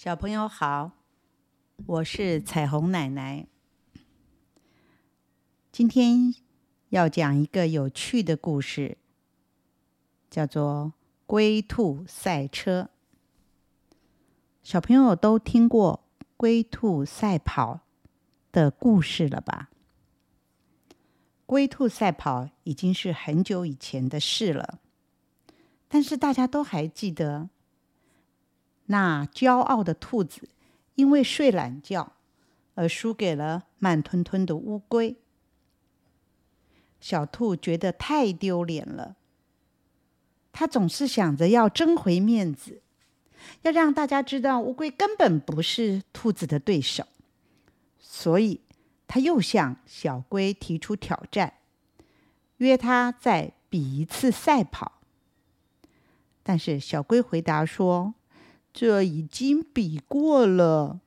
小朋友好，我是彩虹奶奶。今天要讲一个有趣的故事，叫做《龟兔赛车》。小朋友都听过龟兔赛跑的故事了吧？龟兔赛跑已经是很久以前的事了，但是大家都还记得。那骄傲的兔子因为睡懒觉而输给了慢吞吞的乌龟。小兔觉得太丢脸了，他总是想着要争回面子，要让大家知道乌龟根本不是兔子的对手，所以他又向小龟提出挑战，约他再比一次赛跑。但是小龟回答说。这已经比过了，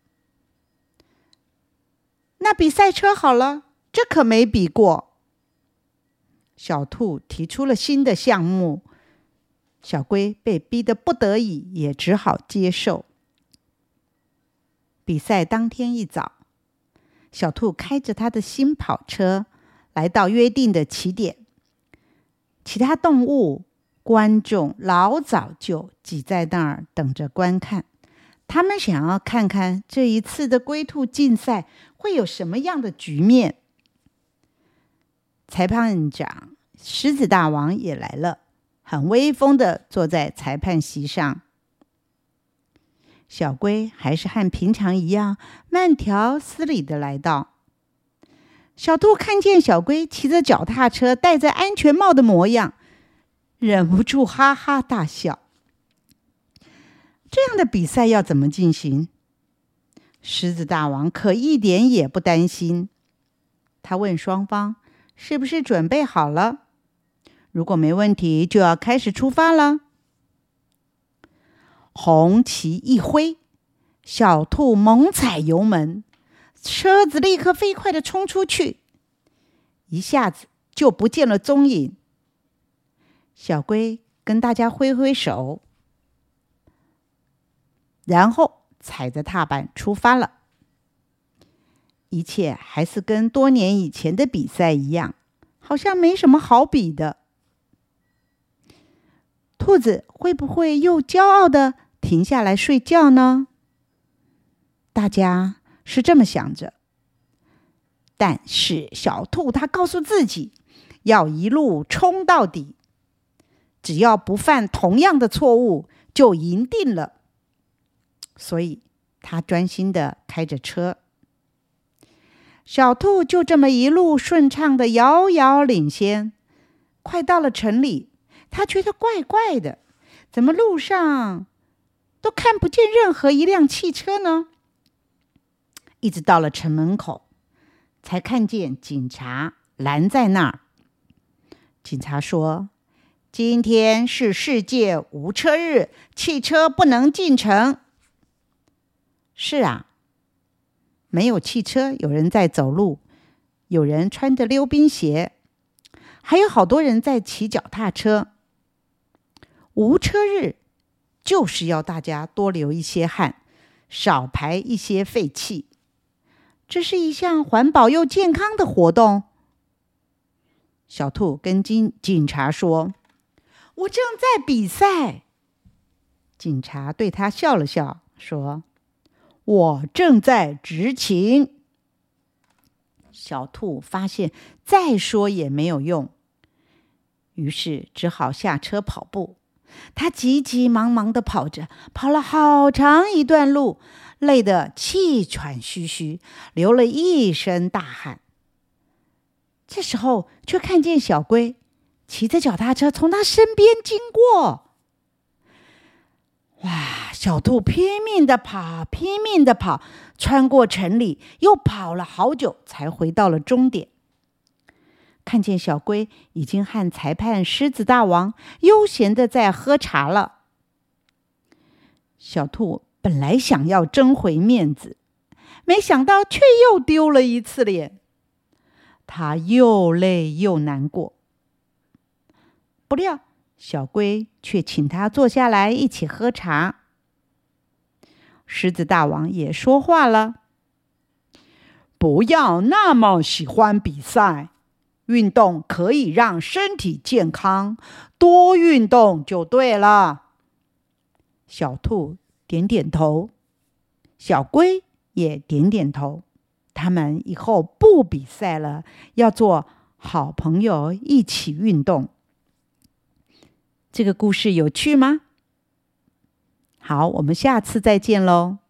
那比赛车好了，这可没比过。小兔提出了新的项目，小龟被逼得不得已，也只好接受。比赛当天一早，小兔开着他的新跑车来到约定的起点，其他动物。观众老早就挤在那儿等着观看，他们想要看看这一次的龟兔竞赛会有什么样的局面。裁判长狮子大王也来了，很威风的坐在裁判席上。小龟还是和平常一样慢条斯理的来到。小兔看见小龟骑着脚踏车、戴着安全帽的模样。忍不住哈哈大笑。这样的比赛要怎么进行？狮子大王可一点也不担心。他问双方：“是不是准备好了？如果没问题，就要开始出发了。”红旗一挥，小兔猛踩油门，车子立刻飞快的冲出去，一下子就不见了踪影。小龟跟大家挥挥手，然后踩着踏板出发了。一切还是跟多年以前的比赛一样，好像没什么好比的。兔子会不会又骄傲的停下来睡觉呢？大家是这么想着。但是小兔它告诉自己，要一路冲到底。只要不犯同样的错误，就赢定了。所以，他专心的开着车。小兔就这么一路顺畅的遥遥领先。快到了城里，他觉得怪怪的，怎么路上都看不见任何一辆汽车呢？一直到了城门口，才看见警察拦在那儿。警察说。今天是世界无车日，汽车不能进城。是啊，没有汽车，有人在走路，有人穿着溜冰鞋，还有好多人在骑脚踏车。无车日就是要大家多流一些汗，少排一些废气。这是一项环保又健康的活动。小兔跟警警察说。我正在比赛。警察对他笑了笑，说：“我正在执勤。”小兔发现再说也没有用，于是只好下车跑步。他急急忙忙的跑着，跑了好长一段路，累得气喘吁吁，流了一身大汗。这时候，却看见小龟。骑着脚踏车从他身边经过，哇！小兔拼命的跑，拼命的跑，穿过城里，又跑了好久，才回到了终点。看见小龟已经和裁判狮子大王悠闲的在喝茶了。小兔本来想要争回面子，没想到却又丢了一次脸，他又累又难过。不料，小龟却请他坐下来一起喝茶。狮子大王也说话了：“不要那么喜欢比赛，运动可以让身体健康，多运动就对了。”小兔点点头，小龟也点点头。他们以后不比赛了，要做好朋友，一起运动。这个故事有趣吗？好，我们下次再见喽。